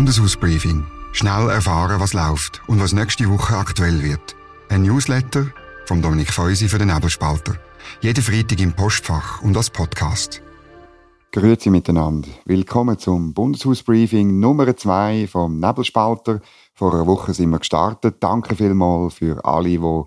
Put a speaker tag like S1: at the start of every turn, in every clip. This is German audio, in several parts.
S1: Bundeshausbriefing. Schnell erfahren, was läuft und was nächste Woche aktuell wird. Ein Newsletter vom Dominik Feusi für den Nebelspalter. Jeden Freitag im Postfach und als Podcast.
S2: Grüezi miteinander. Willkommen zum Bundeshausbriefing Nummer 2 vom Nebelspalter. Vor einer Woche sind wir gestartet. Danke vielmals für alle, die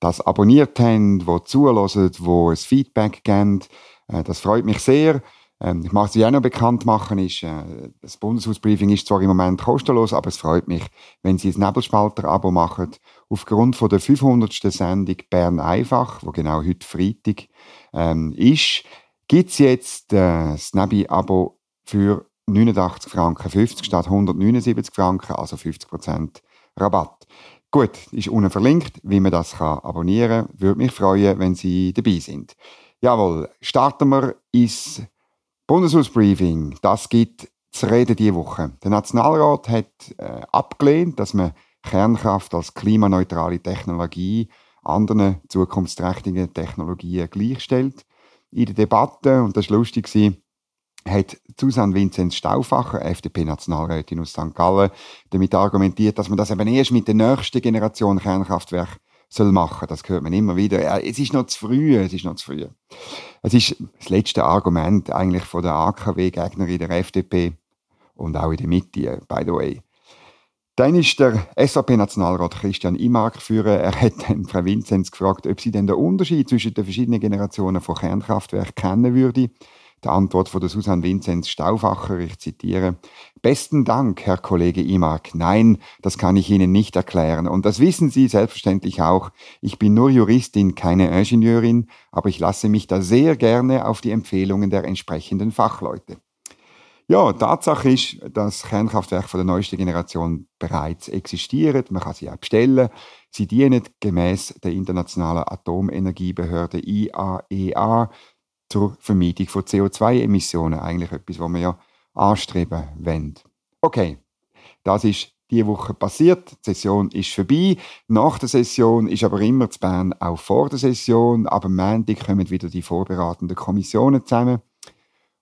S2: das abonniert haben, die zulassen, die ein Feedback geben. Äh, das freut mich sehr. Ähm, ich mache es auch noch bekannt machen, ist, äh, das Bundeshausbriefing ist zwar im Moment kostenlos, aber es freut mich, wenn Sie ein Nebelspalter-Abo machen. Aufgrund von der 500. Sendung Bern einfach, wo genau heute Freitag ähm, ist, gibt es jetzt äh, das Nebi-Abo für 89 Franken 50 statt 179 Franken, also 50% Rabatt. Gut, ist unten verlinkt, wie man das kann abonnieren kann. Würde mich freuen, wenn Sie dabei sind. Jawohl, starten wir ins Bundeshausbriefing, das gibt zu reden diese Woche. Der Nationalrat hat äh, abgelehnt, dass man Kernkraft als klimaneutrale Technologie anderen zukunftsträchtigen Technologien gleichstellt. In der Debatte, und das war lustig, hat Susanne Vinzenz Stauffacher, FDP-Nationalrätin aus St. Gallen, damit argumentiert, dass man das eben erst mit der nächsten Generation Kernkraftwerk soll machen. Das hört man immer wieder. Es ist noch zu früh, es ist noch zu früh. Es ist das letzte Argument eigentlich von der AKW-Gegner in der FDP und auch in der Mitte, by the way. Dann ist der SAP-Nationalrat Christian Imark führen. Er hat dann Frau Vinzenz gefragt, ob sie denn den Unterschied zwischen den verschiedenen Generationen von Kernkraftwerken kennen würde. Die Antwort von der Susanne Vinzenz Stauffacher, ich zitiere, Besten Dank, Herr Kollege Imark. Nein, das kann ich Ihnen nicht erklären. Und das wissen Sie selbstverständlich auch. Ich bin nur Juristin, keine Ingenieurin, aber ich lasse mich da sehr gerne auf die Empfehlungen der entsprechenden Fachleute. Ja, Tatsache ist, dass Kernkraftwerke von der neuesten Generation bereits existieren. Man kann sie auch bestellen. Sie dienen gemäß der Internationalen Atomenergiebehörde IAEA zur Vermeidung von CO2-Emissionen. Eigentlich etwas, was wir ja anstreben wollen. Okay, das ist diese Woche passiert. Die Session ist vorbei. Nach der Session ist aber immer zu Bern auch vor der Session. Aber am Montag kommen wieder die vorbereitenden Kommissionen zusammen,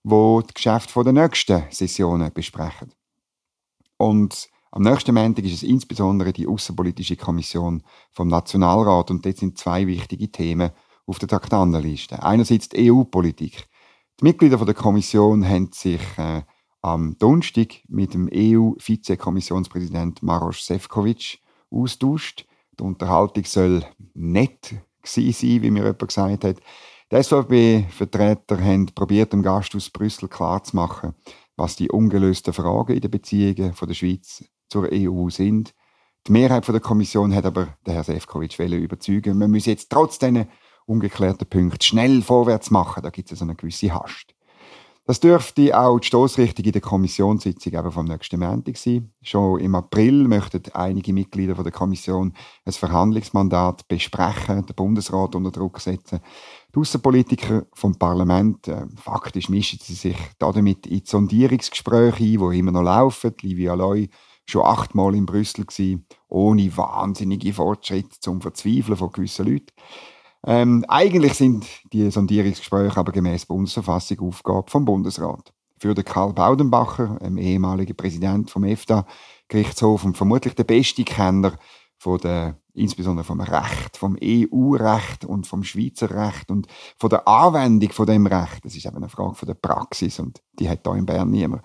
S2: wo die Geschäfte der nächsten Sessionen besprechen. Und am nächsten Montag ist es insbesondere die Außenpolitische Kommission vom Nationalrat und dort sind zwei wichtige Themen auf der Traktandenliste. Einerseits die EU-Politik. Die Mitglieder der Kommission haben sich äh, am Donnerstag mit dem EU-Vizekommissionspräsident Maros Sefcovic austauscht. Die Unterhaltung soll nett sein, wie mir jemand gesagt hat. Die SVP-Vertreter haben probiert, dem Gast aus Brüssel klarzumachen, was die ungelösten Fragen in den Beziehungen von der Schweiz zur EU sind. Die Mehrheit der Kommission hat aber den Herrn Sefcovic überzeugen, man müsse jetzt trotz diesen ungeklärten Punkten schnell vorwärts machen. Da gibt es so eine gewisse Hast. Das dürfte auch die Stoßrichtung in der Kommissionssitzung eben vom nächsten Montag sein. Schon im April möchten einige Mitglieder der Kommission ein Verhandlungsmandat besprechen, den Bundesrat unter Druck setzen. Die Außenpolitiker vom Parlament, äh, faktisch mischen sie sich damit in die Sondierungsgespräche ein, die immer noch laufen. Livia Loy schon achtmal in Brüssel gewesen, ohne wahnsinnige Fortschritte zum Verzweifeln von gewissen Leuten. Ähm, eigentlich sind die Sondierungsgespräche aber gemäß Bundesverfassung Aufgabe vom Bundesrat. Für den Karl Baudenbacher, einem ehemaligen Präsident vom EFTA-Gerichtshof und vermutlich der beste Kenner von der, insbesondere vom Recht, vom EU-Recht und vom Schweizer Recht und von der Anwendung von dem Recht. Das ist eben eine Frage von der Praxis und die hat da in Bern niemand.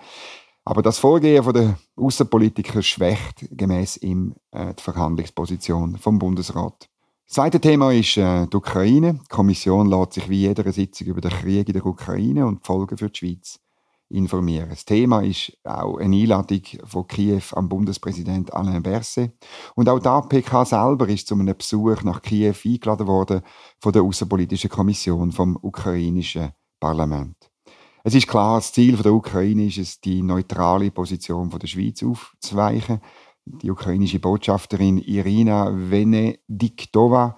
S2: Aber das Vorgehen von der Außenpolitiker schwächt gemäß ihm äh, die Verhandlungsposition vom Bundesrat. Das zweite Thema ist äh, die Ukraine. Die Kommission lässt sich wie jeder Sitzung über den Krieg in der Ukraine und die Folgen für die Schweiz informieren. Das Thema ist auch eine Einladung von Kiew am Bundespräsident Alain Berset. Und auch die APK selber ist zu einem Besuch nach Kiew eingeladen worden von der Außenpolitischen Kommission vom ukrainischen Parlament. Es ist klar, das Ziel der Ukraine ist es, die neutrale Position der Schweiz aufzuweichen die ukrainische Botschafterin Irina Venediktova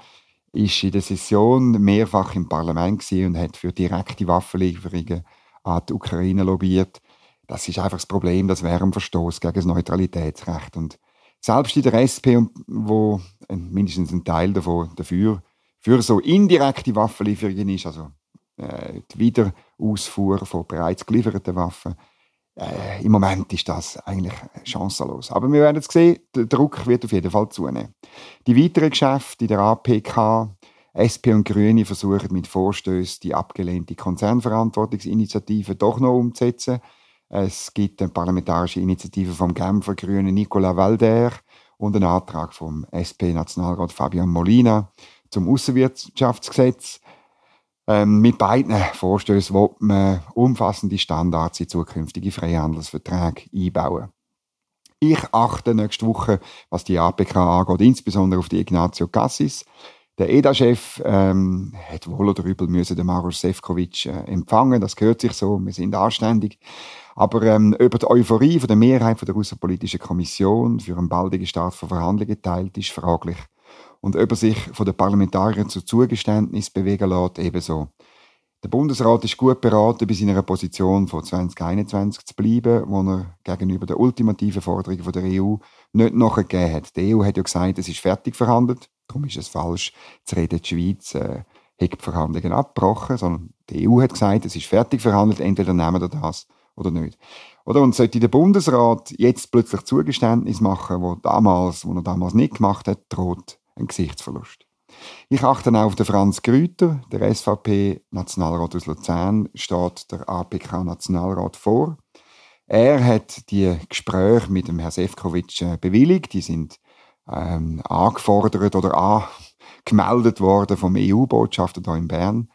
S2: ist in der Session mehrfach im Parlament und hat für direkte Waffenlieferungen an die Ukraine lobbyiert. Das ist einfach das Problem, das wäre ein Verstoß gegen das Neutralitätsrecht. Und selbst in der SP, wo mindestens ein Teil davon dafür für so indirekte Waffenlieferungen ist, also äh, die Wiederausfuhr von bereits gelieferten Waffen, äh, im Moment ist das eigentlich chancenlos. Aber wir werden es sehen, der Druck wird auf jeden Fall zunehmen. Die weiteren Geschäfte in der APK, SP und Grüne versuchen mit Vorstößen die abgelehnte Konzernverantwortungsinitiative doch noch umzusetzen. Es gibt eine parlamentarische Initiative vom Genfer Grünen Nicolas Valder und einen Antrag vom SP-Nationalrat Fabian Molina zum Außenwirtschaftsgesetz. Ähm, mit beiden Vorstößen will man umfassende Standards in zukünftige Freihandelsverträge einbauen. Ich achte nächste Woche, was die APK angeht, insbesondere auf die Ignazio Cassis. Der EDA-Chef ähm, hat wohl oder übel müssen den Maros Sefcovic äh, empfangen. Das gehört sich so. Wir sind anständig. Aber ähm, über die Euphorie von der Mehrheit von der Außenpolitischen Kommission für einen baldigen Start von Verhandlungen geteilt ist fraglich und ob er sich von den Parlamentariern zu Zugeständnis bewegen lässt, ebenso. Der Bundesrat ist gut beraten, bei seiner Position von 2021 zu bleiben, wo er gegenüber der ultimativen Forderung der EU nicht nachgegeben hat. Die EU hat ja gesagt, es ist fertig verhandelt. Darum ist es falsch zu reden, die Schweiz äh, hat die Verhandlungen abgebrochen, sondern die EU hat gesagt, es ist fertig verhandelt, entweder nehmen wir das oder nicht. Oder? Und sollte der Bundesrat jetzt plötzlich Zugeständnis machen, wo damals, wo er damals nicht gemacht hat, droht ein Gesichtsverlust. Ich achte auch auf den Franz Grüter, der SVP-Nationalrat aus Luzern, steht der APK-Nationalrat vor. Er hat die Gespräche mit dem Herrn Sefcovic äh, bewilligt. Die sind ähm, angefordert oder angemeldet worden vom EU-Botschafter hier in Bern.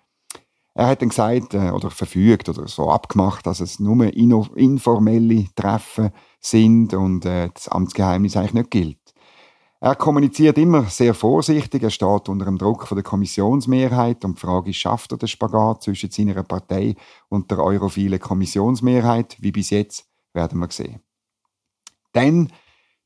S2: Er hat dann gesagt äh, oder verfügt oder so abgemacht, dass es nur informelle Treffen sind und äh, das Amtsgeheimnis eigentlich nicht gilt. Er kommuniziert immer sehr vorsichtig, er steht unter dem Druck von der Kommissionsmehrheit und die Frage ist, schafft er den Spagat zwischen seiner Partei und der europhilen Kommissionsmehrheit? Wie bis jetzt, werden wir sehen. Dann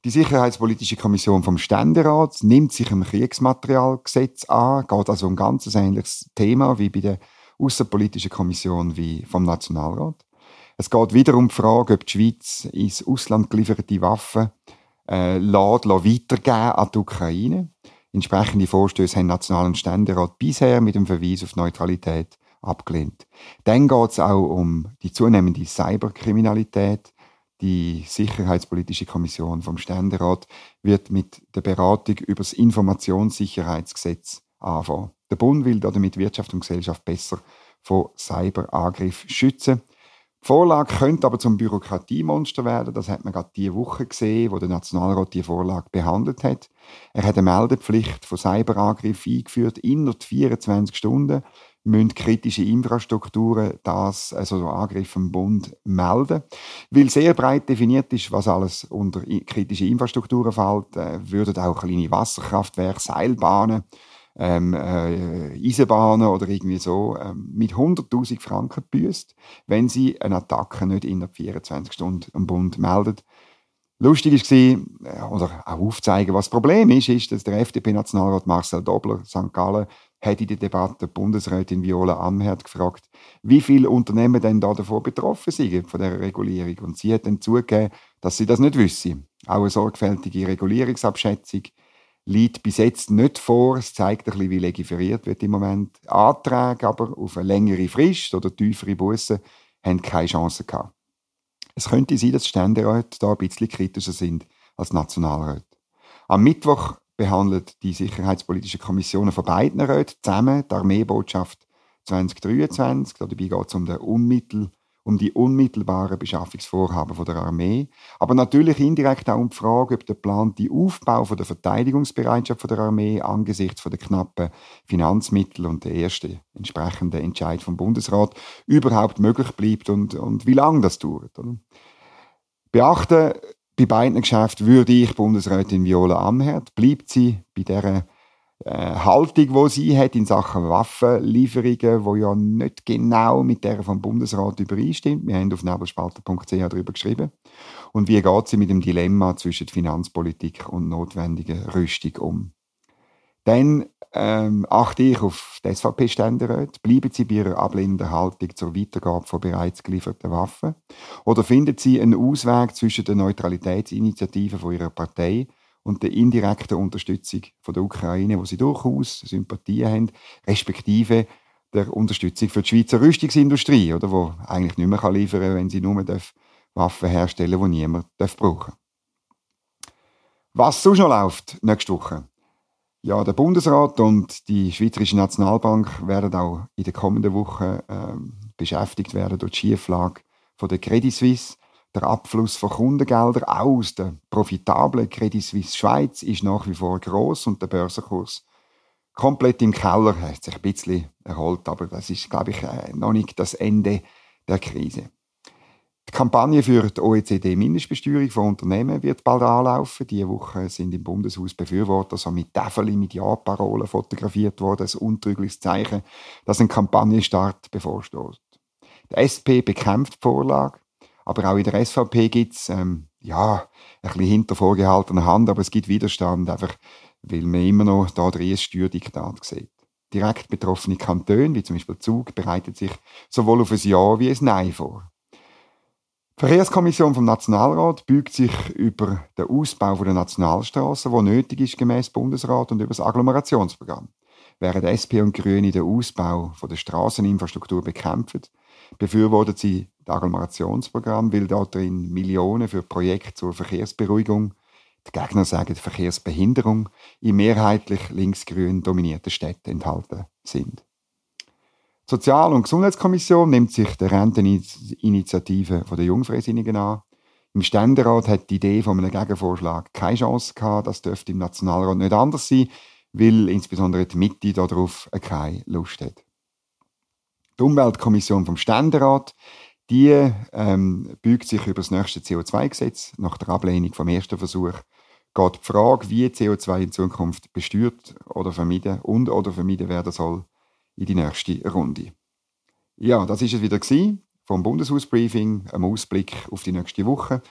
S2: die Sicherheitspolitische Kommission vom Ständerat nimmt sich im Kriegsmaterialgesetz an, geht also um ein ganz ähnliches Thema wie bei der Außenpolitischen Kommission wie vom Nationalrat. Es geht wieder um die Frage, ob die Schweiz ins Ausland gelieferte Waffen äh, lässt weitergeben an die Ukraine. Entsprechende Vorstöße haben National- und Ständerat bisher mit dem Verweis auf Neutralität abgelehnt. Dann geht es auch um die zunehmende Cyberkriminalität. Die Sicherheitspolitische Kommission vom Ständerat wird mit der Beratung über das Informationssicherheitsgesetz anfangen. Der Bund will damit Wirtschaft und Gesellschaft besser vor Cyberangriff schützen. Die Vorlage könnte aber zum Bürokratiemonster werden. Das hat man gerade diese Woche gesehen, wo der Nationalrat die Vorlage behandelt hat. Er hat eine Meldepflicht von Cyberangriffen eingeführt. Innerhalb 24 Stunden müssen kritische Infrastrukturen das, also Angriffe im Bund melden. Weil sehr breit definiert ist, was alles unter kritische Infrastrukturen fällt, äh, würden auch kleine Wasserkraftwerke, Seilbahnen, ähm, äh, Eisenbahnen oder irgendwie so ähm, mit 100.000 Franken büßt, wenn sie eine Attacke nicht innerhalb 24 Stunden am Bund meldet. Lustig war, äh, oder auch aufzeigen, was das Problem ist, ist, dass der FDP-Nationalrat Marcel Dobler, St. Gallen, hat in der Debatte Bundesrätin Viola Amherd gefragt, wie viele Unternehmen denn da davon betroffen sind, von der Regulierung. Und sie hat dann zugegeben, dass sie das nicht wissen. Auch eine sorgfältige Regulierungsabschätzung liegt bis jetzt nicht vor. Es zeigt ein bisschen, wie legiferiert wird im Moment. Anträge aber auf eine längere Frist oder tiefere Bussen haben keine Chance gehabt. Es könnte sein, dass Ständeräte da ein bisschen kritischer sind als Nationalräte. Am Mittwoch behandelt die Sicherheitspolitische Kommission von beiden Räten zusammen die Armeebotschaft 2023. Dabei geht es um den unmittelbaren um die unmittelbaren Beschaffungsvorhaben der Armee, aber natürlich indirekt auch um die Frage, ob der geplante Aufbau der Verteidigungsbereitschaft der Armee angesichts der knappen Finanzmittel und der ersten entsprechenden Entscheid vom Bundesrat überhaupt möglich bleibt und, und wie lange das dauert. Beachten, bei beiden Geschäften würde ich Bundesrätin Viola Amherd, bleibt sie bei äh, Haltung, die sie hat in Sachen Waffenlieferungen, wo ja nicht genau mit der vom Bundesrat übereinstimmt. Wir haben auf nebelspalter.ch darüber geschrieben. Und wie geht sie mit dem Dilemma zwischen Finanzpolitik und notwendiger Rüstung um? Dann ähm, achte ich auf die SVP-Ständeräte. Bleiben Sie bei Ihrer ablehnenden Haltung zur Weitergabe von bereits gelieferten Waffen? Oder finden Sie einen Ausweg zwischen der Neutralitätsinitiative von Ihrer Partei und der indirekten Unterstützung von der Ukraine, wo sie durchaus Sympathien haben, respektive der Unterstützung für die Schweizer Rüstungsindustrie, oder, wo eigentlich nicht mehr liefern kann, wenn sie nur darf Waffen herstellen, die niemand brauchen darf. Was sonst noch läuft nächste Woche? Ja, der Bundesrat und die Schweizerische Nationalbank werden auch in den kommenden Wochen äh, beschäftigt werden durch die Schieflage von der Credit Suisse. Der Abfluss von Kundengeldern aus der profitablen Credit Suisse Schweiz ist nach wie vor groß und der Börsenkurs komplett im Keller, hat sich ein bisschen erholt, aber das ist, glaube ich, äh, noch nicht das Ende der Krise. Die Kampagne für die OECD-Mindestbesteuerung von Unternehmen wird bald anlaufen. Diese Woche sind im Bundeshaus Befürworter so mit Täfeln mit Ja-Parolen fotografiert worden. Ein untrügliches Zeichen, dass ein Kampagnenstart bevorsteht. Die SP bekämpft die Vorlage, aber auch in der SVP gibt es ähm, ja, ein bisschen hinter vorgehaltener Hand, aber es gibt Widerstand, einfach weil man immer noch da drin ein Steuerdiktat sieht. Direkt betroffene Kantone, wie zum Beispiel Zug, bereiten sich sowohl auf ein Ja wie ein Nein vor. Die Verkehrskommission vom Nationalrat beugt sich über den Ausbau der Nationalstraßen, der nötig ist gemäß Bundesrat und über das Agglomerationsprogramm. Während SP und Grüne den Ausbau der Straßeninfrastruktur bekämpfen, befürwortet sie das Agglomerationsprogramm, weil dort drin Millionen für Projekte zur Verkehrsberuhigung die Gegner sagen Verkehrsbehinderung, in mehrheitlich linksgrün dominierten Städten enthalten sind. Die Sozial- und Gesundheitskommission nimmt sich der Renteninitiative der Jungfreisinnigen an. Im Ständerat hat die Idee von einem Gegenvorschlag keine Chance gehabt. Das dürfte im Nationalrat nicht anders sein, weil insbesondere die Mitte darauf keine Lust hat. Die Umweltkommission vom Ständerat die ähm, beugt sich über das nächste CO2-Gesetz. Nach der Ablehnung vom ersten Versuch geht die Frage, wie CO2 in Zukunft besteuert oder vermieden und oder vermieden werden soll, in die nächste Runde. Ja, das ist es wieder gewesen, vom Bundeshausbriefing, ein Ausblick auf die nächste Woche,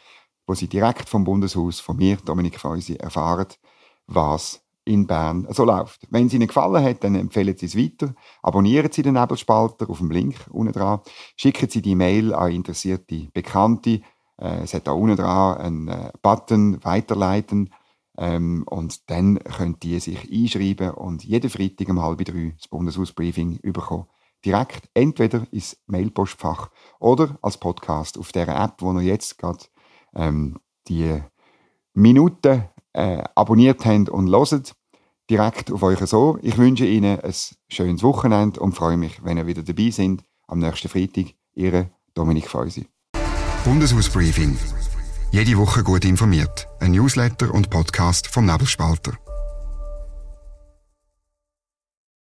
S2: wo Sie direkt vom Bundeshaus, von mir, Dominik Feusi, erfahren, was in Bern so läuft. Wenn es Ihnen gefallen hat, dann empfehlen Sie es weiter. Abonnieren Sie den Nebelspalter auf dem Link unten dran. Schicken Sie die Mail an interessierte Bekannte. Äh, es hat da unten dran einen äh, Button «Weiterleiten». Ähm, und dann können die sich einschreiben und jeden Freitag um halb drei das Bundeshausbriefing bekommen. Direkt entweder ins Mailpostfach oder als Podcast auf der App, wo ihr jetzt gerade ähm, die Minuten äh, abonniert habt und hört, direkt auf euch so. Ich wünsche Ihnen ein schönes Wochenende und freue mich, wenn ihr wieder dabei seid am nächsten Freitag. Ihre Dominik Feusi.
S1: Bundeshausbriefing. Jede Woche gut informiert. Ein Newsletter und Podcast vom Nebelspalter.